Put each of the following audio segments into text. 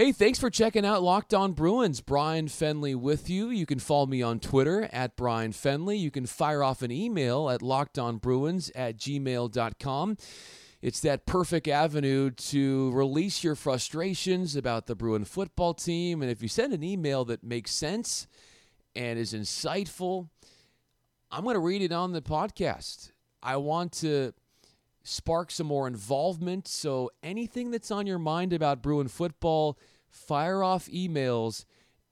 Hey, thanks for checking out Locked On Bruins. Bryan Fenley with you. You can follow me on Twitter at Bryan Fenley. You can fire off an email at lockedonbruins at gmail.com. It's that perfect avenue to release your frustrations about the Bruin football team. And if you send an email that makes sense and is insightful, I'm going to read it on the podcast. I want to spark some more involvement. So anything that's on your mind about Bruin football, fire off emails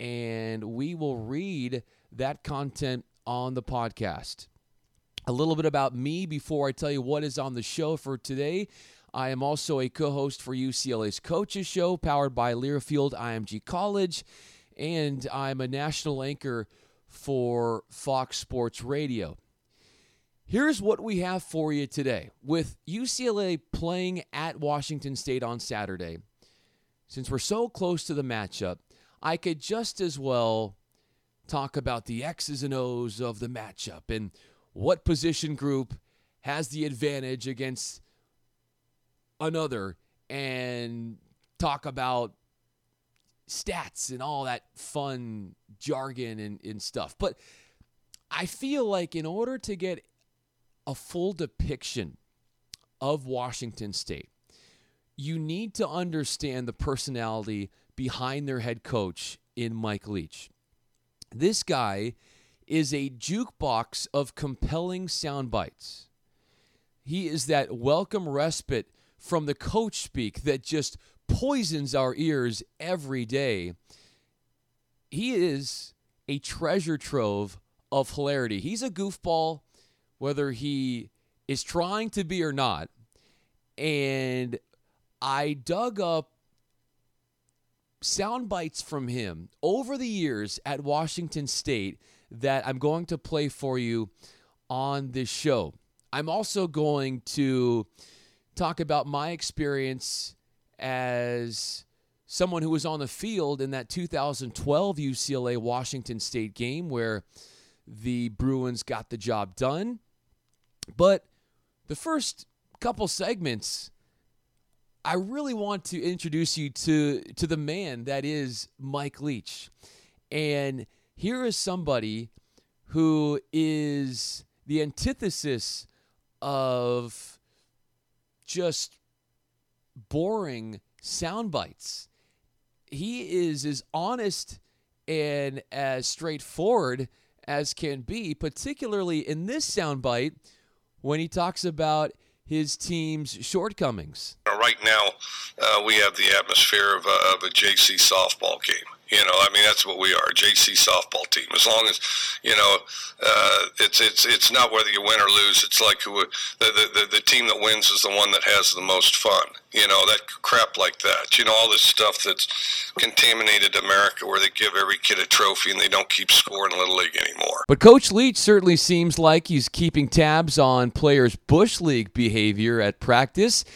and we will read that content on the podcast. A little bit about me before I tell you what is on the show for today. I am also a co host for UCLA's Coaches Show, powered by Learfield IMG College, and I'm a national anchor for Fox Sports Radio. Here's what we have for you today. With UCLA playing at Washington State on Saturday, since we're so close to the matchup, I could just as well talk about the X's and O's of the matchup and what position group has the advantage against another and talk about stats and all that fun jargon and, and stuff. But I feel like in order to get a full depiction of Washington State, you need to understand the personality behind their head coach in Mike Leach. This guy is a jukebox of compelling sound bites. He is that welcome respite from the coach speak that just poisons our ears every day. He is a treasure trove of hilarity. He's a goofball whether he is trying to be or not. And I dug up sound bites from him over the years at Washington State that I'm going to play for you on this show. I'm also going to talk about my experience as someone who was on the field in that 2012 UCLA Washington State game where the Bruins got the job done. But the first couple segments, I really want to introduce you to to the man that is Mike Leach. And here is somebody who is the antithesis of just boring sound bites. He is as honest and as straightforward as can be, particularly in this soundbite when he talks about his team's shortcomings. Right now, uh, we have the atmosphere of, uh, of a JC softball game. You know, I mean, that's what we are, JC softball team. As long as, you know, uh, it's it's it's not whether you win or lose. It's like who, the, the the team that wins is the one that has the most fun. You know, that crap like that. You know, all this stuff that's contaminated America, where they give every kid a trophy and they don't keep scoring in little league anymore. But Coach Leach certainly seems like he's keeping tabs on players' bush league behavior at practice.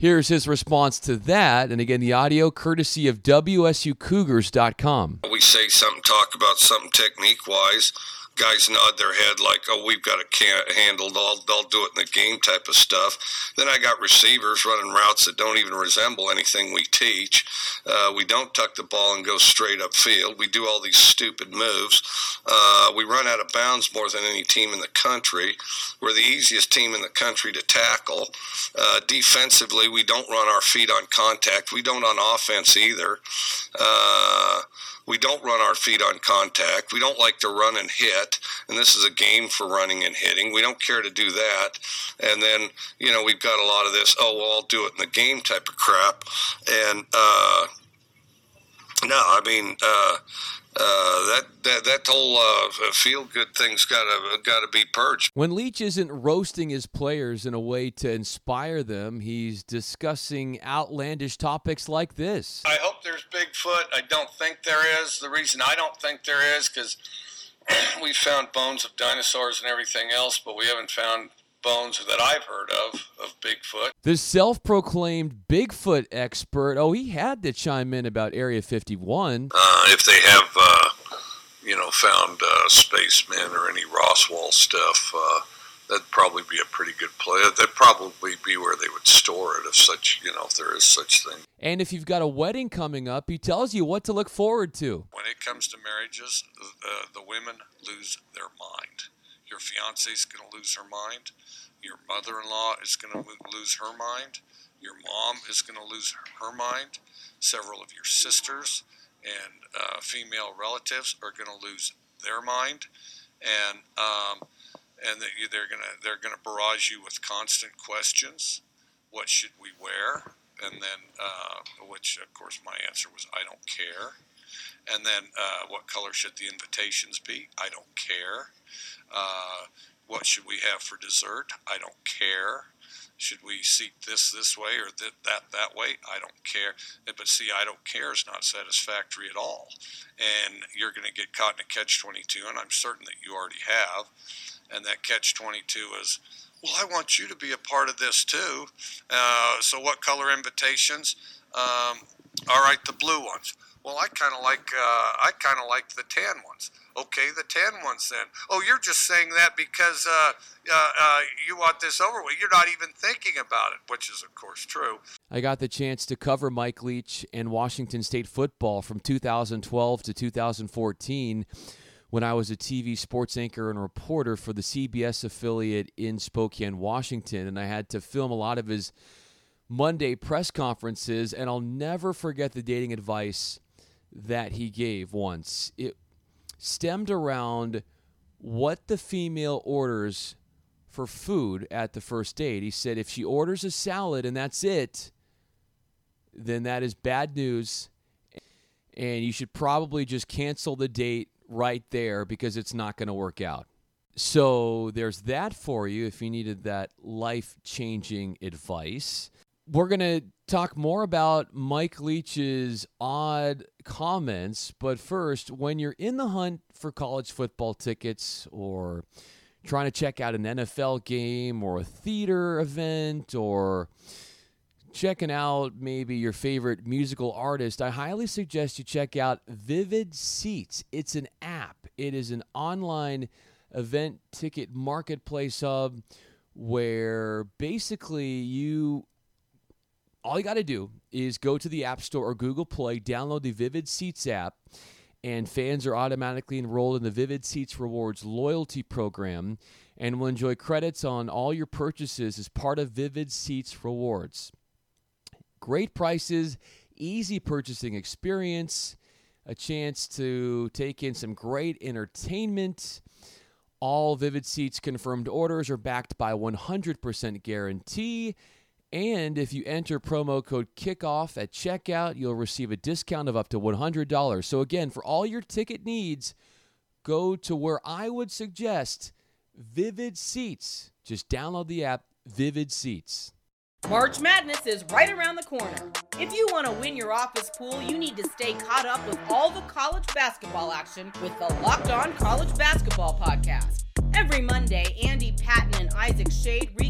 Here's his response to that. And again, the audio courtesy of WSUCougars.com. We say something, talk about something technique wise guys nod their head like, "Oh, we've got it handled. I'll, they'll do it in the game," type of stuff. Then I got receivers running routes that don't even resemble anything we teach. Uh, we don't tuck the ball and go straight up field. We do all these stupid moves. Uh, we run out of bounds more than any team in the country. We're the easiest team in the country to tackle. Uh, defensively, we don't run our feet on contact. We don't on offense either. We don't run our feet on contact. We don't like to run and hit, and this is a game for running and hitting. We don't care to do that. And then, you know, we've got a lot of this, oh, well, I'll do it in the game type of crap. And, uh, no, I mean, uh, that that that whole uh, feel good thing's got to got to be purged. When Leach isn't roasting his players in a way to inspire them, he's discussing outlandish topics like this. I hope there's Bigfoot. I don't think there is. The reason I don't think there is because we found bones of dinosaurs and everything else, but we haven't found bones that I've heard of of Bigfoot. The self-proclaimed Bigfoot expert. Oh, he had to chime in about Area 51. Uh, if they have, uh, you know, found uh, spacemen or any Roswell stuff, uh, that'd probably be a pretty good play. That'd probably be where they would store it if such, you know, if there is such thing. And if you've got a wedding coming up, he tells you what to look forward to. When it comes to marriages, uh, the women lose their mind. Your fiance is going to lose her mind. Your mother-in-law is going to lose her mind. Your mom is going to lose her mind. Several of your sisters and uh, female relatives are going to lose their mind, and um, and they're going to they're going to barrage you with constant questions. What should we wear? And then, uh, which of course my answer was I don't care. And then, uh, what color should the invitations be? I don't care. Uh, what should we have for dessert? I don't care. Should we seat this this way or that that that way? I don't care. But see, I don't care is not satisfactory at all, and you're going to get caught in a catch twenty two, and I'm certain that you already have. And that catch twenty two is, well, I want you to be a part of this too. Uh, so what color invitations? Um, all right, the blue ones. Well, I kind of like uh, I kind of like the tan ones. Okay, the tan ones then. Oh, you're just saying that because uh, uh, uh, you want this over with. You're not even thinking about it, which is of course true. I got the chance to cover Mike Leach and Washington State football from 2012 to 2014 when I was a TV sports anchor and reporter for the CBS affiliate in Spokane, Washington, and I had to film a lot of his Monday press conferences, and I'll never forget the dating advice that he gave once. It stemmed around what the female orders for food at the first date. He said if she orders a salad and that's it, then that is bad news. And you should probably just cancel the date right there because it's not going to work out. So there's that for you if you needed that life changing advice. We're going to talk more about Mike Leach's odd comments, but first, when you're in the hunt for college football tickets or trying to check out an NFL game or a theater event or checking out maybe your favorite musical artist, I highly suggest you check out Vivid Seats. It's an app, it is an online event ticket marketplace hub where basically you all you got to do is go to the App Store or Google Play, download the Vivid Seats app, and fans are automatically enrolled in the Vivid Seats Rewards loyalty program and will enjoy credits on all your purchases as part of Vivid Seats Rewards. Great prices, easy purchasing experience, a chance to take in some great entertainment. All Vivid Seats confirmed orders are backed by 100% guarantee and if you enter promo code KICKOFF at checkout, you'll receive a discount of up to $100. So, again, for all your ticket needs, go to where I would suggest Vivid Seats. Just download the app Vivid Seats. March Madness is right around the corner. If you want to win your office pool, you need to stay caught up with all the college basketball action with the Locked On College Basketball Podcast. Every Monday, Andy Patton and Isaac Schade recap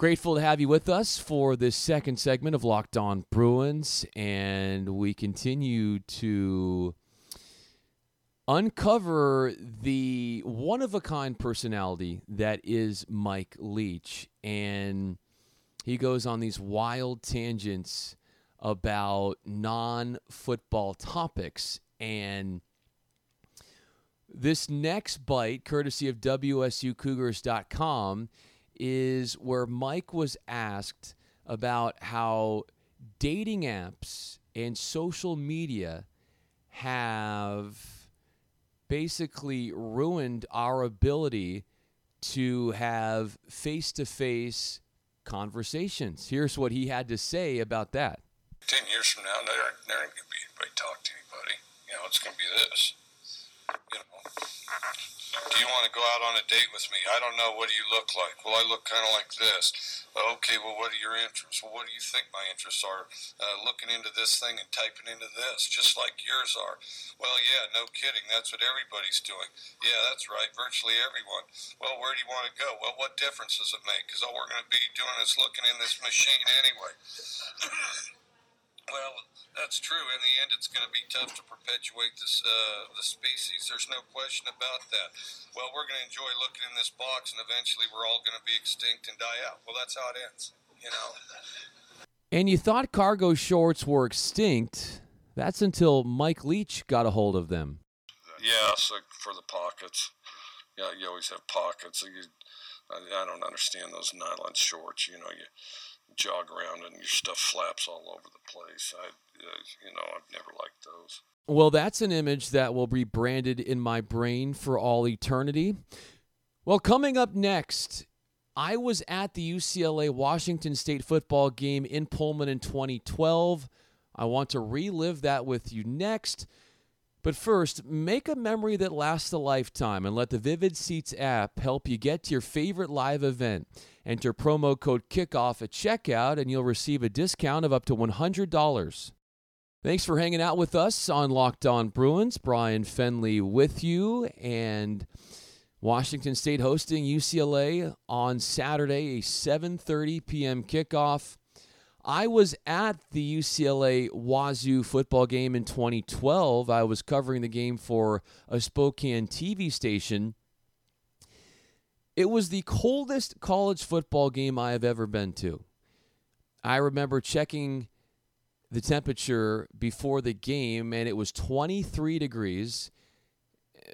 Grateful to have you with us for this second segment of Locked On Bruins, and we continue to uncover the one of a kind personality that is Mike Leach. And he goes on these wild tangents about non football topics. And this next bite, courtesy of WSUCougars.com, is where Mike was asked about how dating apps and social media have basically ruined our ability to have face to face conversations. Here's what he had to say about that. 10 years from now, there, there ain't going to be anybody talk to anybody. You know, it's going to be this. You know, do you want to go out on a date with me? I don't know. What do you look like? Well, I look kind of like this. Okay, well, what are your interests? Well, what do you think my interests are? Uh, looking into this thing and typing into this, just like yours are. Well, yeah, no kidding. That's what everybody's doing. Yeah, that's right. Virtually everyone. Well, where do you want to go? Well, what difference does it make? Because all we're going to be doing is looking in this machine anyway. well, that's true. In the end, it's going to be tough to perpetuate this uh, the species. There's no question about that. Well, we're going to enjoy looking in this box, and eventually, we're all going to be extinct and die out. Well, that's how it ends. You know. And you thought cargo shorts were extinct. That's until Mike Leach got a hold of them. Yeah, so for the pockets. Yeah, you always have pockets. You, I, I don't understand those nylon shorts. You know, you jog around and your stuff flaps all over the place. I, uh, you know, I've never liked those. Well, that's an image that will be branded in my brain for all eternity. Well, coming up next, I was at the UCLA Washington State football game in Pullman in 2012. I want to relive that with you next. But first, make a memory that lasts a lifetime and let the Vivid Seats app help you get to your favorite live event. Enter promo code KICKOFF at checkout and you'll receive a discount of up to $100. Thanks for hanging out with us on Locked On Bruins. Bryan Fenley with you and Washington State hosting UCLA on Saturday, a 7:30 p.m. kickoff. I was at the UCLA Wazoo football game in 2012. I was covering the game for a Spokane TV station. It was the coldest college football game I have ever been to. I remember checking the temperature before the game, and it was 23 degrees uh,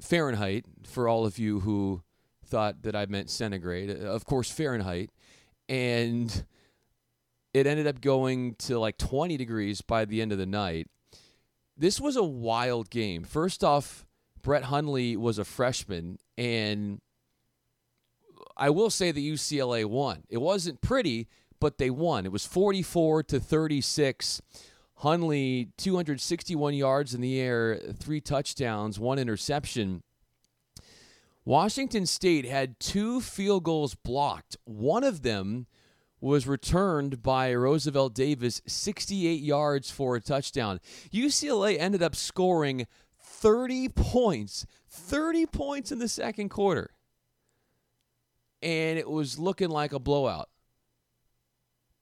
Fahrenheit for all of you who thought that I meant centigrade. Of course, Fahrenheit. And it ended up going to like 20 degrees by the end of the night. This was a wild game. First off, Brett Hundley was a freshman, and I will say the UCLA won. It wasn't pretty, but they won. It was 44 to 36. Hundley, 261 yards in the air, three touchdowns, one interception. Washington State had two field goals blocked. One of them was returned by Roosevelt Davis 68 yards for a touchdown. UCLA ended up scoring 30 points, 30 points in the second quarter. And it was looking like a blowout.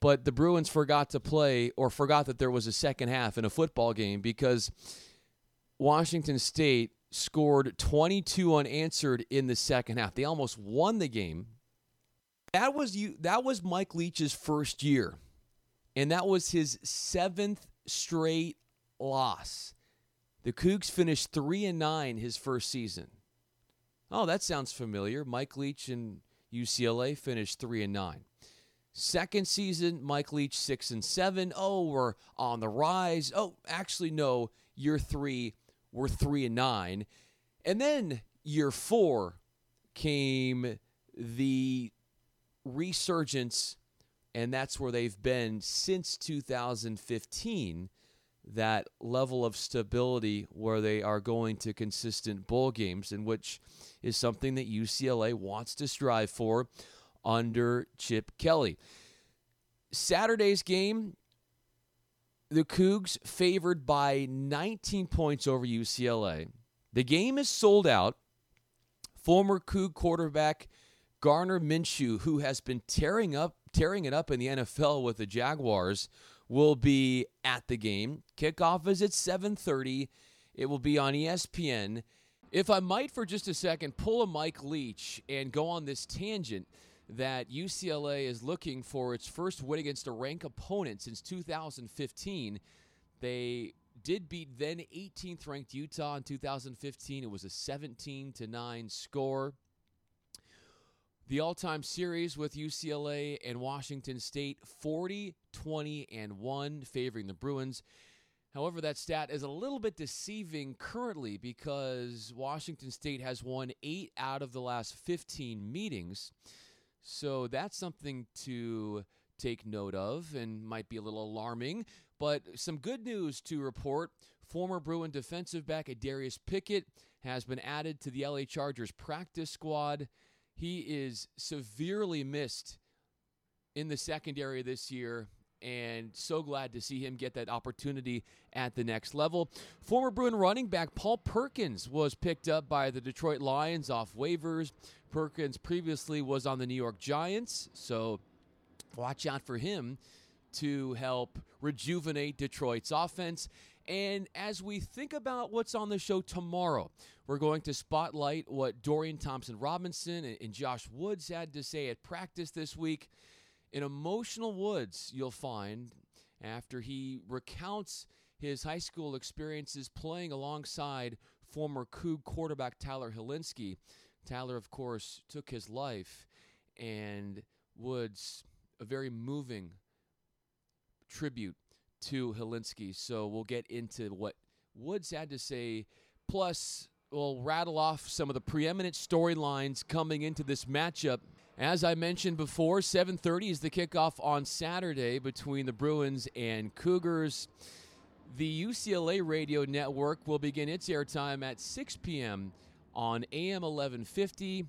But the Bruins forgot to play or forgot that there was a second half in a football game because Washington State scored 22 unanswered in the second half. They almost won the game that was you. That was Mike Leach's first year, and that was his seventh straight loss. The Cougs finished three and nine his first season. Oh, that sounds familiar. Mike Leach and UCLA finished three and nine. Second season, Mike Leach six and seven. Oh, we're on the rise. Oh, actually, no. Year three, we're three and nine, and then year four came the resurgence, and that's where they've been since 2015. That level of stability where they are going to consistent bowl games, and which is something that UCLA wants to strive for under Chip Kelly. Saturday's game, the Cougs favored by 19 points over UCLA. The game is sold out. Former Coug quarterback Gardner Minshew, who has been tearing up tearing it up in the NFL with the Jaguars, will be at the game. Kickoff is at 7:30. It will be on ESPN. If I might for just a second pull a Mike Leach and go on this tangent that UCLA is looking for its first win against a ranked opponent since 2015. They did beat then 18th ranked Utah in 2015. It was a 17 to 9 score. The all time series with UCLA and Washington State 40, 20, and 1, favoring the Bruins. However, that stat is a little bit deceiving currently because Washington State has won eight out of the last 15 meetings. So that's something to take note of and might be a little alarming. But some good news to report Former Bruin defensive back Darius Pickett has been added to the LA Chargers practice squad. He is severely missed in the secondary this year and so glad to see him get that opportunity at the next level. Former Bruin running back Paul Perkins was picked up by the Detroit Lions off waivers. Perkins previously was on the New York Giants, so watch out for him to help rejuvenate Detroit's offense. And as we think about what's on the show tomorrow, we're going to spotlight what Dorian Thompson Robinson and Josh Woods had to say at practice this week. In emotional Woods, you'll find after he recounts his high school experiences playing alongside former Coug quarterback Tyler Hilinski. Tyler, of course, took his life, and Woods, a very moving tribute to Hilinski. So we'll get into what Woods had to say. Plus, we'll rattle off some of the preeminent storylines coming into this matchup. As I mentioned before, 7:30 is the kickoff on Saturday between the Bruins and Cougars. The UCLA radio network will begin its airtime at 6 p.m. on AM 1150.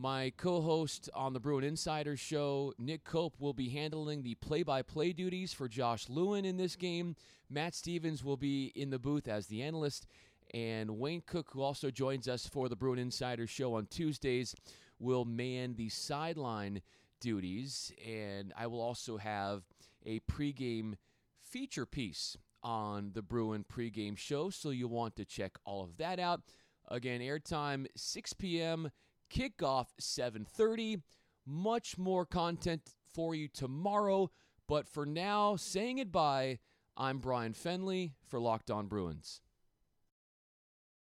My co host on the Bruin Insider Show, Nick Cope, will be handling the play by play duties for Josh Lewin in this game. Matt Stevens will be in the booth as the analyst. And Wayne Cook, who also joins us for the Bruin Insider Show on Tuesdays, will man the sideline duties. And I will also have a pregame feature piece on the Bruin pregame show. So you'll want to check all of that out. Again, airtime 6 p.m kickoff 7:30. Much more content for you tomorrow, but for now, saying goodbye. I'm Bryan Fenley for Locked On Bruins.